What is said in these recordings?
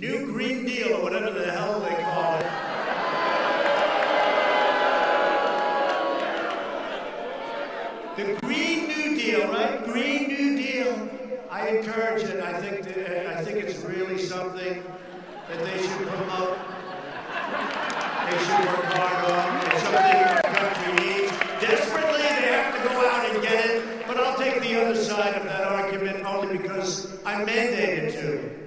New Green Deal or whatever the hell they call it. The Green New Deal, right? Green New Deal. I encourage it. I think that, I think it's really something that they should promote. They should work hard on. It's something our country needs. Desperately, they have to go out and get it. But I'll take the other side of that argument only because I'm mandated to.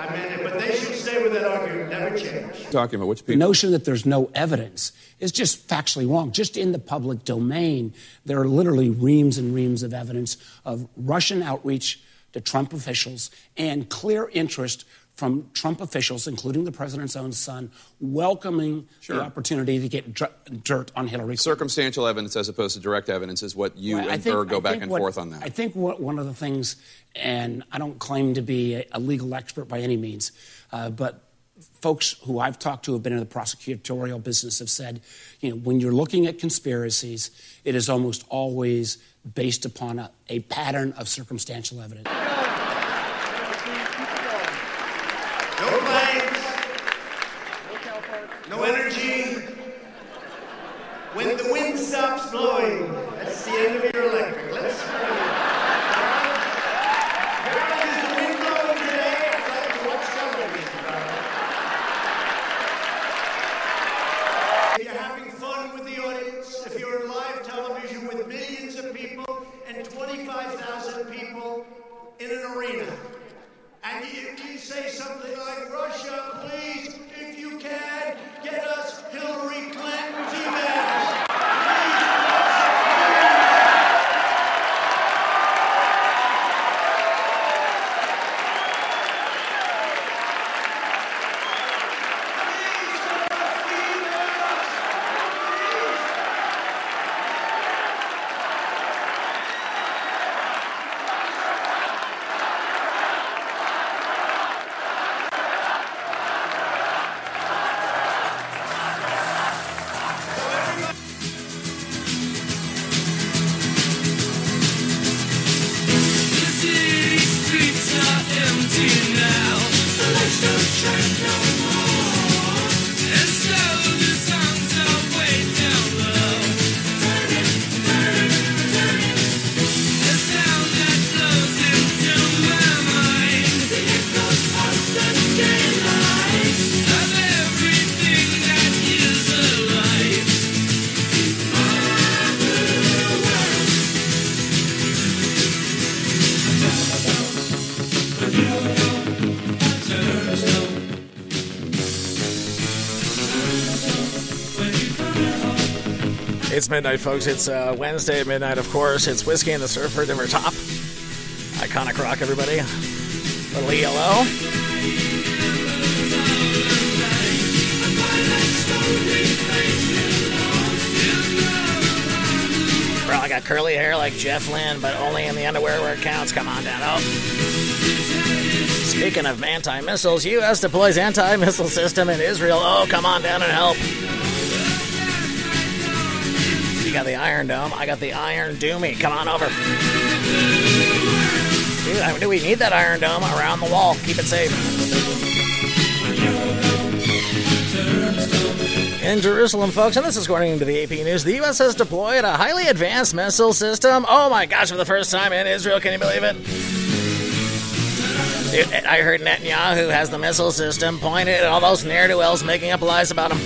I mean, but they should stay with that argument, never change. Talking about which The notion that there's no evidence is just factually wrong. Just in the public domain, there are literally reams and reams of evidence of Russian outreach to Trump officials and clear interest from Trump officials, including the president's own son, welcoming Sure. the opportunity to get dr- dirt on Hillary. Circumstantial evidence as opposed to direct evidence is what you Well, and think- Burr go I back and what- forth on that. I think what, one of the things, and I don't claim to be a, a legal expert by any means, uh, but folks who I've talked to have been in the prosecutorial business have said, you know, when you're looking at conspiracies, it is almost always based upon a, a pattern of circumstantial evidence. No planes. No energy. When the wind stops blowing, that's the end of your electric. Midnight, folks. It's uh, Wednesday at midnight, of course. It's Whiskey and the Surfer, Denver Top. Iconic rock, everybody. Little ELO. Bro, I got curly hair like Jeff Lynne, but only in the underwear where it counts. Come on down. Oh. Speaking of anti-missiles, U.S. deploys anti-missile system in Israel. Oh, come on down and help. You got the Iron Dome. I got the Iron Doomy. Come on over. Dude, do we need that Iron Dome around the wall? Keep it safe. In Jerusalem, folks, and this is according to the AP News, the U.S. has deployed a highly advanced missile system. Oh my gosh, for the first time in Israel, can you believe it? Dude, I heard Netanyahu has the missile system pointed at all those ne'er do wells making up lies about him.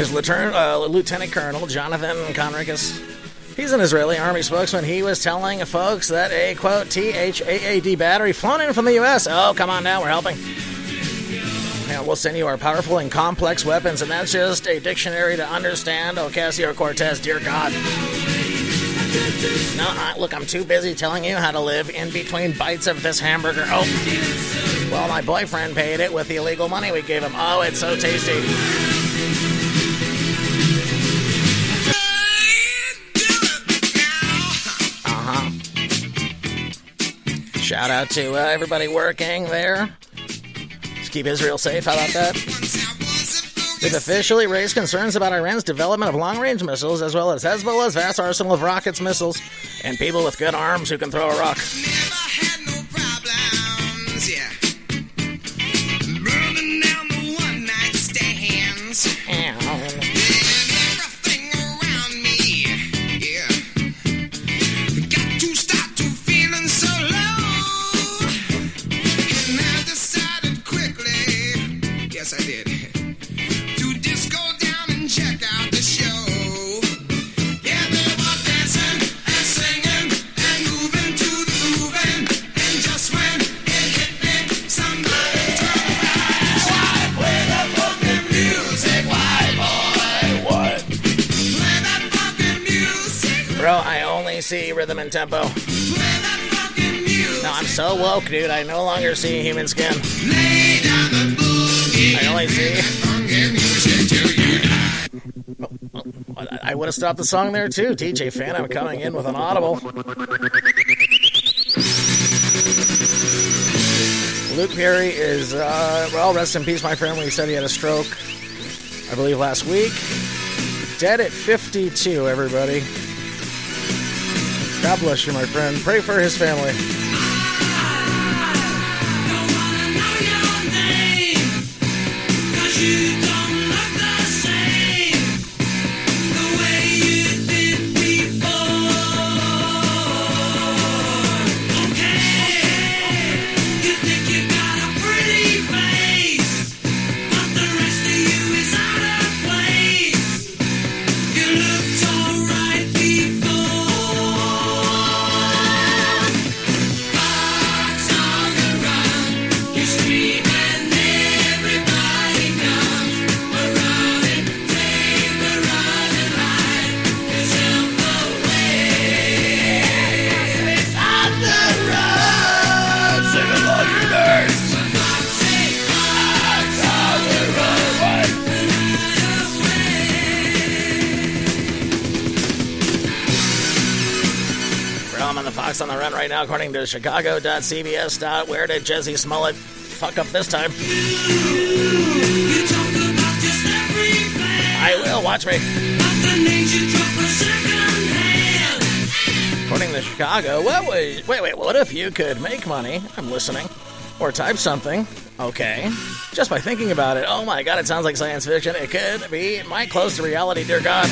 Anyways, Lieutenant, uh, Lieutenant Colonel Jonathan Conricus, he's an Israeli army spokesman. He was telling folks that a quote THAAD battery flown in from the U.S. Oh, come on now, we're helping. Yeah, we'll send you our powerful and complex weapons, and that's just a dictionary to understand Ocasio Cortez. Dear God. No, I, look, I'm too busy telling you how to live in between bites of this hamburger. Oh, well, my boyfriend paid it with the illegal money we gave him. Oh, it's so tasty. Shout out to uh, everybody working there. Just keep Israel safe. How about that? They've officially raised concerns about Iran's development of long range missiles, as well as Hezbollah's vast arsenal of rockets, missiles, and people with good arms who can throw a rock. Bro, I only see rhythm and tempo. No, I'm so woke, dude. I no longer see human skin. I only see. I would have stopped the song there too. DJ Phantom coming in with an audible. Luke Perry is, uh, well, rest in peace, my friend. He said he had a stroke, I believe last week. Dead at 52, everybody. God bless you, my friend. Pray for his family. Now, according to Chicago.cbs. Where did Jussie Smollett fuck up this time? I will, watch me. According to Chicago, what was. Wait, wait, what if you could make money? I'm listening. Or type something. Okay. Just by thinking about it. Oh my god, it sounds like science fiction. It could be. Might close to reality, dear God.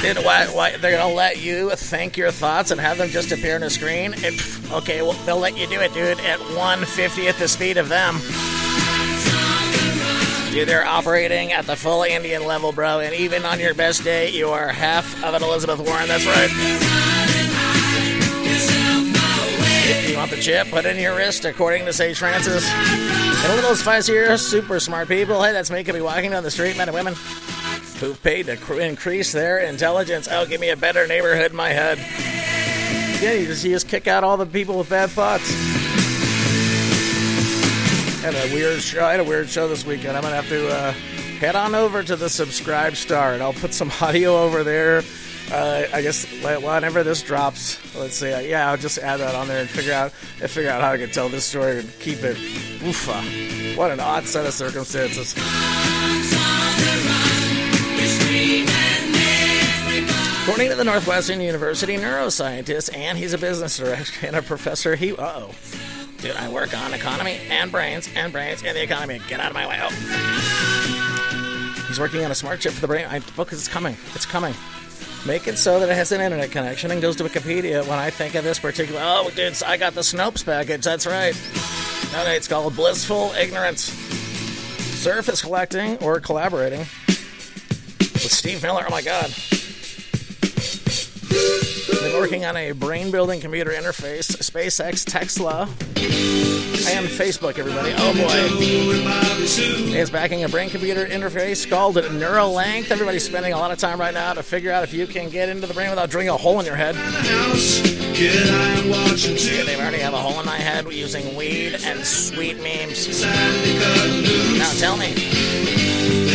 Dude, why, why, they're gonna let you think your thoughts and have them just appear on a screen? It, okay, well, they'll let you do it, dude, at 150th the speed of them. Dude, they're operating at the full Indian level, bro, and even on your best day, you are half of an Elizabeth Warren, that's right. You want the chip, put it in your wrist, according to Sage Francis. And one of those five-year super smart people, hey, that's me, could be walking down the street, men and women who've paid to cr- increase their intelligence. Oh, give me a better neighborhood in my head. Yeah, you just, just kick out all the people with bad thoughts. Had a weird show. I had a weird show this weekend. I'm gonna have to uh, head on over to the Subscribe Star, and I'll put some audio over there. Uh, I guess whenever this drops, let's see. Uh, yeah, I'll just add that on there and figure out and figure out how I can tell this story and keep it. Oofa! What an odd set of circumstances. According to the Northwestern University neuroscientist, and he's a business director and a professor, he. Uh oh. Dude, I work on economy and brains and brains and the economy. Get out of my way. Oh. He's working on a smart chip for the brain. I, book is coming. It's coming. Make it so that it has an internet connection and goes to Wikipedia when I think of this particular. Oh, dude, I got the Snopes package. That's right. Okay, it's called Blissful Ignorance. Surface collecting or collaborating with Steve Miller. Oh my God. They're working on a brain building computer interface, SpaceX, Tesla, and Facebook, everybody. Oh boy. It's backing a brain computer interface called Neuralink. Everybody's spending a lot of time right now to figure out if you can get into the brain without drilling a hole in your head. Yeah, they already have a hole in my head using weed and sweet memes. Now tell me.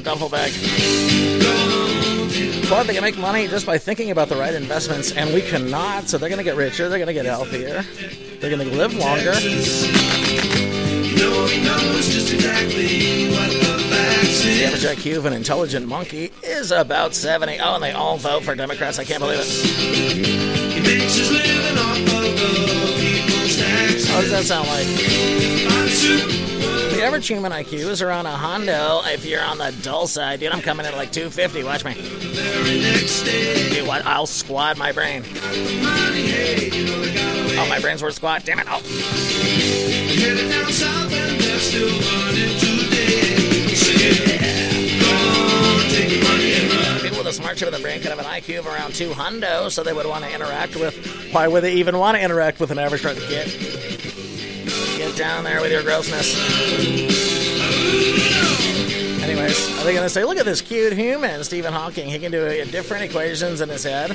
duffel bag. But they can make money just by thinking about the right investments, and we cannot. So they're going to get richer. They're going to get healthier. They're going to live longer. Average IQ of an intelligent monkey is about 70. Oh, and they all vote for Democrats. I can't believe it. How does that sound like? The average human IQ is around a Hondo. If you're on the dull side, dude, I'm coming in at like 250. Watch me. Dude, what? I'll squat my brain. Oh, my brain's worth squat. Damn it. Oh. People with a smart chip in the brain could have an IQ of around 200, so they would want to interact with. Why would they even want to interact with an average person? Get down there with your grossness. Anyways, are they to say, look at this cute human, Stephen Hawking? He can do different equations in his head.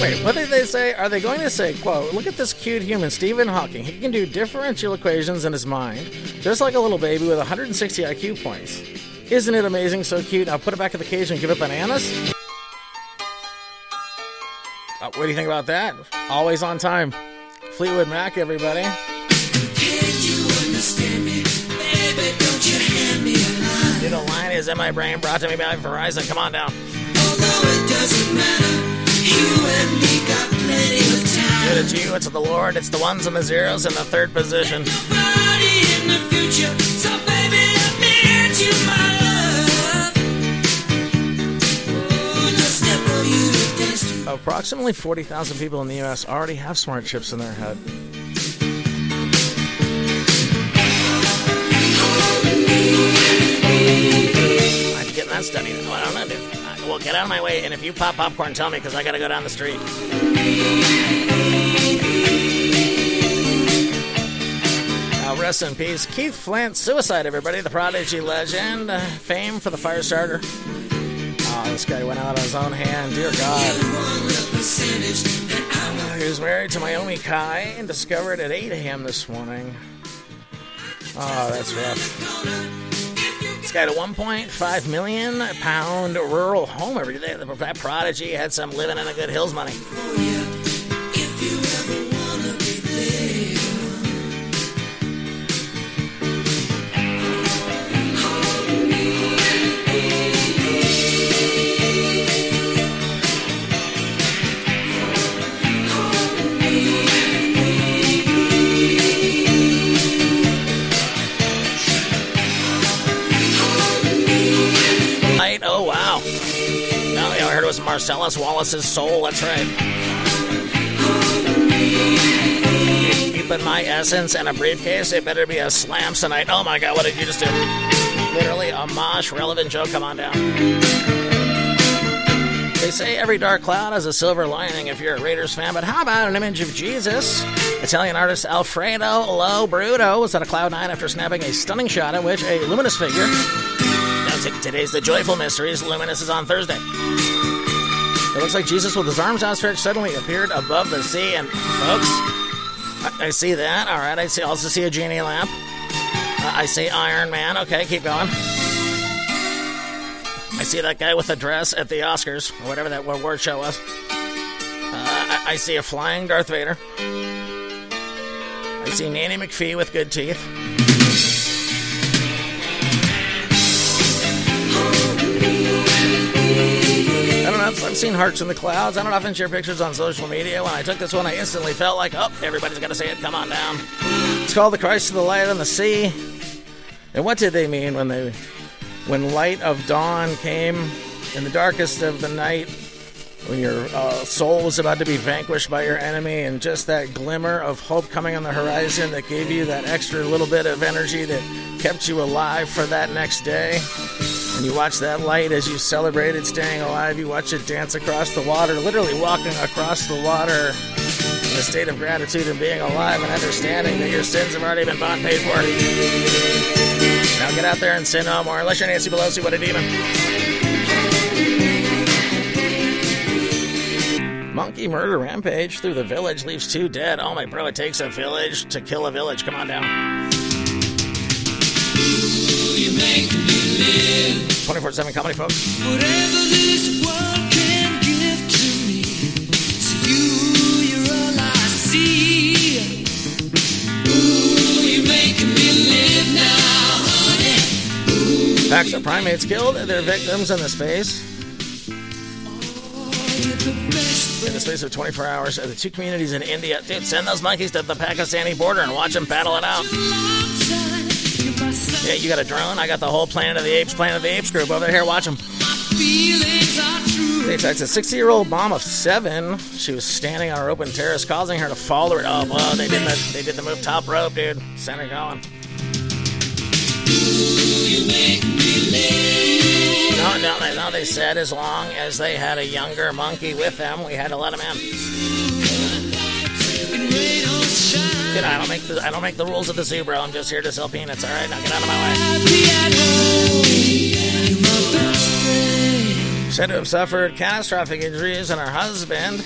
Wait, what did they say? Are they going to say, quote, look at this cute human, Stephen Hawking. He can do differential equations in his mind, just like a little baby with 160 IQ points. Isn't it amazing? So cute. Now put it back in the cage and give it bananas? What do you think about that? Always on time. Fleetwood Mac, everybody. You know, line is in my brain, brought to me by Verizon. Come on down. Good it's you, it's the Lord, it's the ones and the zeros in the third position. Approximately 40,000 people in the U.S. already have smart chips in their head. I'm getting that study. No, I don't know, dude. Uh, Well, get out of my way, and if you pop popcorn, tell me, because I gotta go down the street. Now, rest in peace. Keith Flint, suicide, everybody. The Prodigy legend. Uh, fame for the fire starter. This guy went out on his own hand. Dear God. Uh, he was married to Mayumi Kai and discovered at 8 a.m. this morning. Oh, that's rough. This guy had a 1.5 million pound rural home every day. That prodigy had some living in the good hills money. No, I heard it was Marcellus Wallace's soul. That's right. Keeping my essence in a briefcase. It better be a slam tonight. Oh my god, what did you just do? Literally a mosh relevant joke. Come on down. They say every dark cloud has a silver lining if you're a Raiders fan, but how about an image of Jesus? Italian artist Alfredo Lo Bruto was at a cloud nine after snapping a stunning shot in which a luminous figure. T- today's the joyful mysteries. Luminous is on Thursday. It looks like Jesus with his arms outstretched suddenly appeared above the sea, and folks, I, I see that. All right, I see. Also see a genie lamp. Uh, I see Iron Man. Okay, keep going. I see that guy with the dress at the Oscars, or whatever that award show was. Uh, I, I see a flying Darth Vader. I see Nanny McPhee with good teeth. Seen Hearts in the Clouds. I don't often share pictures on social media. When I took this one, I instantly felt like, oh, everybody's got to see it. Come on down. It's called The Christ of the Light on the Sea. And what did they mean when they, when light of dawn came in the darkest of the night, when your uh, soul was about to be vanquished by your enemy, and just that glimmer of hope coming on the horizon that gave you that extra little bit of energy that kept you alive for that next day? You watch that light as you celebrated staying alive. You watch it dance across the water, literally walking across the water in a state of gratitude and being alive and understanding that your sins have already been bought and paid for. Now get out there and sin no more, unless you're Nancy Pelosi, what a demon. Monkey murder rampage through the village leaves two dead. Oh my bro, it takes a village to kill a village. Come on down. Ooh, 24 7 comedy, folks. Whatever this world can give to me, it's you, you're all I see. Ooh, you're making me live now, honey. Packs of primates killed their victims in the space. Oh, best In the space of 24 hours, uh, the two communities in India. Dude, send those monkeys to the Pakistani border and watch them battle it out. Yeah, you got a drone. I got the whole Planet of the Apes, Planet of the Apes group over here. Watch them. They text a 60 year old mom of seven. She was standing on her open terrace, causing her to fall. Her. Oh, well, they did the they did the move top rope, dude. Send her going. No, no, no, they said as long as they had a younger monkey with them, we had to let them in. I don't make the I don't make the rules of the zoo, bro. I'm just here to sell peanuts. All right, now get out of my way. Said to have suffered catastrophic injuries, and her husband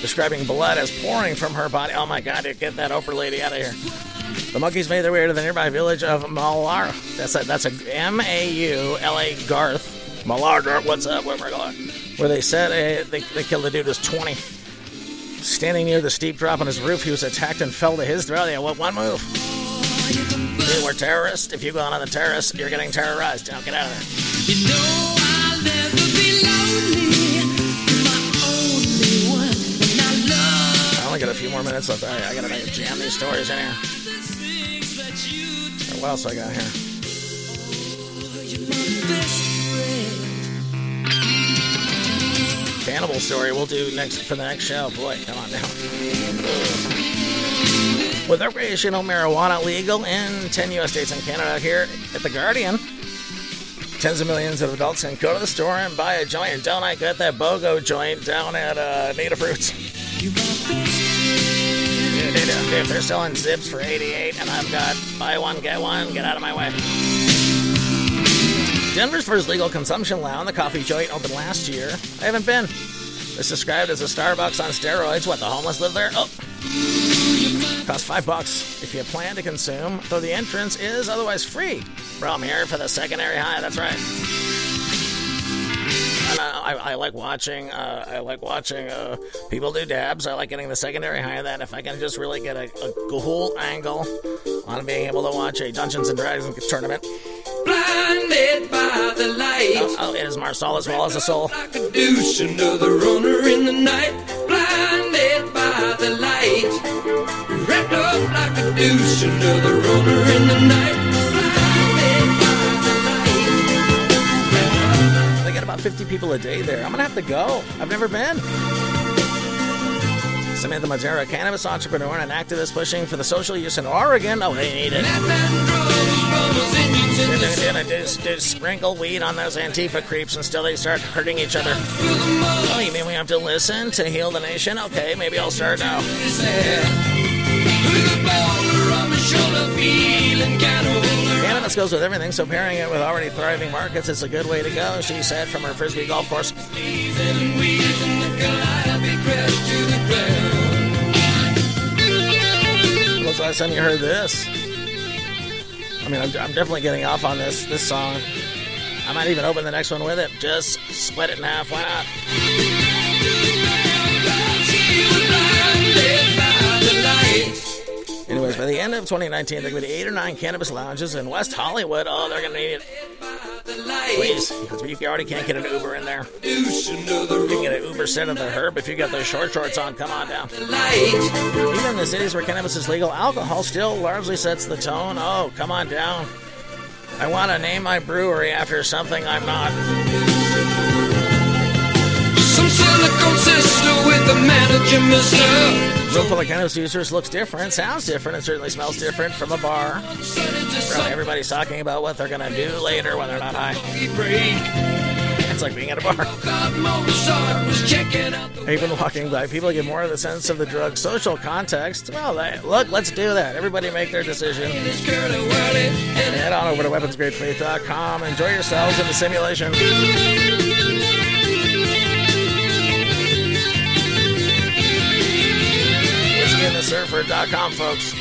describing blood as pouring from her body. Oh my God, dude, get that Oprah lady out of here. The monkeys made their way to the nearby village of Malar. That's a that's a M A U L A Garth. Malar, what's up? Where? Where they said uh, they, they killed the dude who was 20. Standing near the steep drop on his roof, he was attacked and fell to his throat. Yeah, what one move? Dude, we're terrorists. If you go on the terrorists, you're getting terrorized. Now get out of there. You know I'll never be lonely. My only one, I love I only got a few more minutes left. All right, I gotta make jam these stories in here. the things that you Or What else I got here? Cannibal story we'll do next for the next show. Boy, come on now. With recreational marijuana legal in 10 U.S. states and Canada here at The Guardian, tens of millions of adults can go to the store and buy a joint. And don't I get that BOGO joint down at uh, Native dude, dude, they're selling zips for 88 and I've got buy one, get one, get out of my way. Denver's first legal consumption lounge, the coffee joint, opened last year. I haven't been. It's described as a Starbucks on steroids. What, the homeless live there? Oh. Costs five bucks if you plan to consume, though the entrance is otherwise free. Bro, I'm here for the secondary high, that's right. And, uh, I, I like watching. Uh, I like watching uh, people do dabs. I like getting the secondary high of that. If I can just really get a, a cool angle on being able to watch a Dungeons and Dragons tournament. Blinded by the light. Oh, oh, it is Marsal as well as a soul. Like a douche, another runner in the night. Blinded by the light. Wrapped up like a douche, another runner in the night. Blinded by the light. They get about 50 people a day there. I'm gonna have to go. I've never been. Samantha Matera, a cannabis entrepreneur and activist pushing for the social use in Oregon. Oh, they need it. Sprinkle weed on those Antifa creeps until they start hurting each other. Oh, you mean we have to listen to heal the nation? Okay, maybe I'll start now. Cannabis goes with everything, so pairing it with already thriving markets is a good way to go, she said from her frisbee golf course. Last time you heard this? I mean, I'm, I'm definitely getting off on this this song. I might even open the next one with it. Just split it in half. Why not? Anyways, by the end of 2019, there are going to be eight or nine cannabis lounges in West Hollywood. Oh, they're going to need it. Please, because if you already can't get an Uber in there. You can get an Uber set of the herb if you got those short shorts on. Come on down. Even in the cities where cannabis is legal, alcohol still largely sets the tone. Oh, come on down. I want to name my brewery after something I'm not. Some silicone sister with the manager, mister. Room full of cannabis users looks different, sounds different, and certainly smells different from a bar. Really, everybody's talking about what they're gonna do later when they're not high. It's like being at a bar. Even walking by, people get more of the sense of the drug's social context. Well, look, let's do that. Everybody make their decision. Head on over to weaponsgradefaith.com. Enjoy yourselves in the simulation. surfer.com, folks.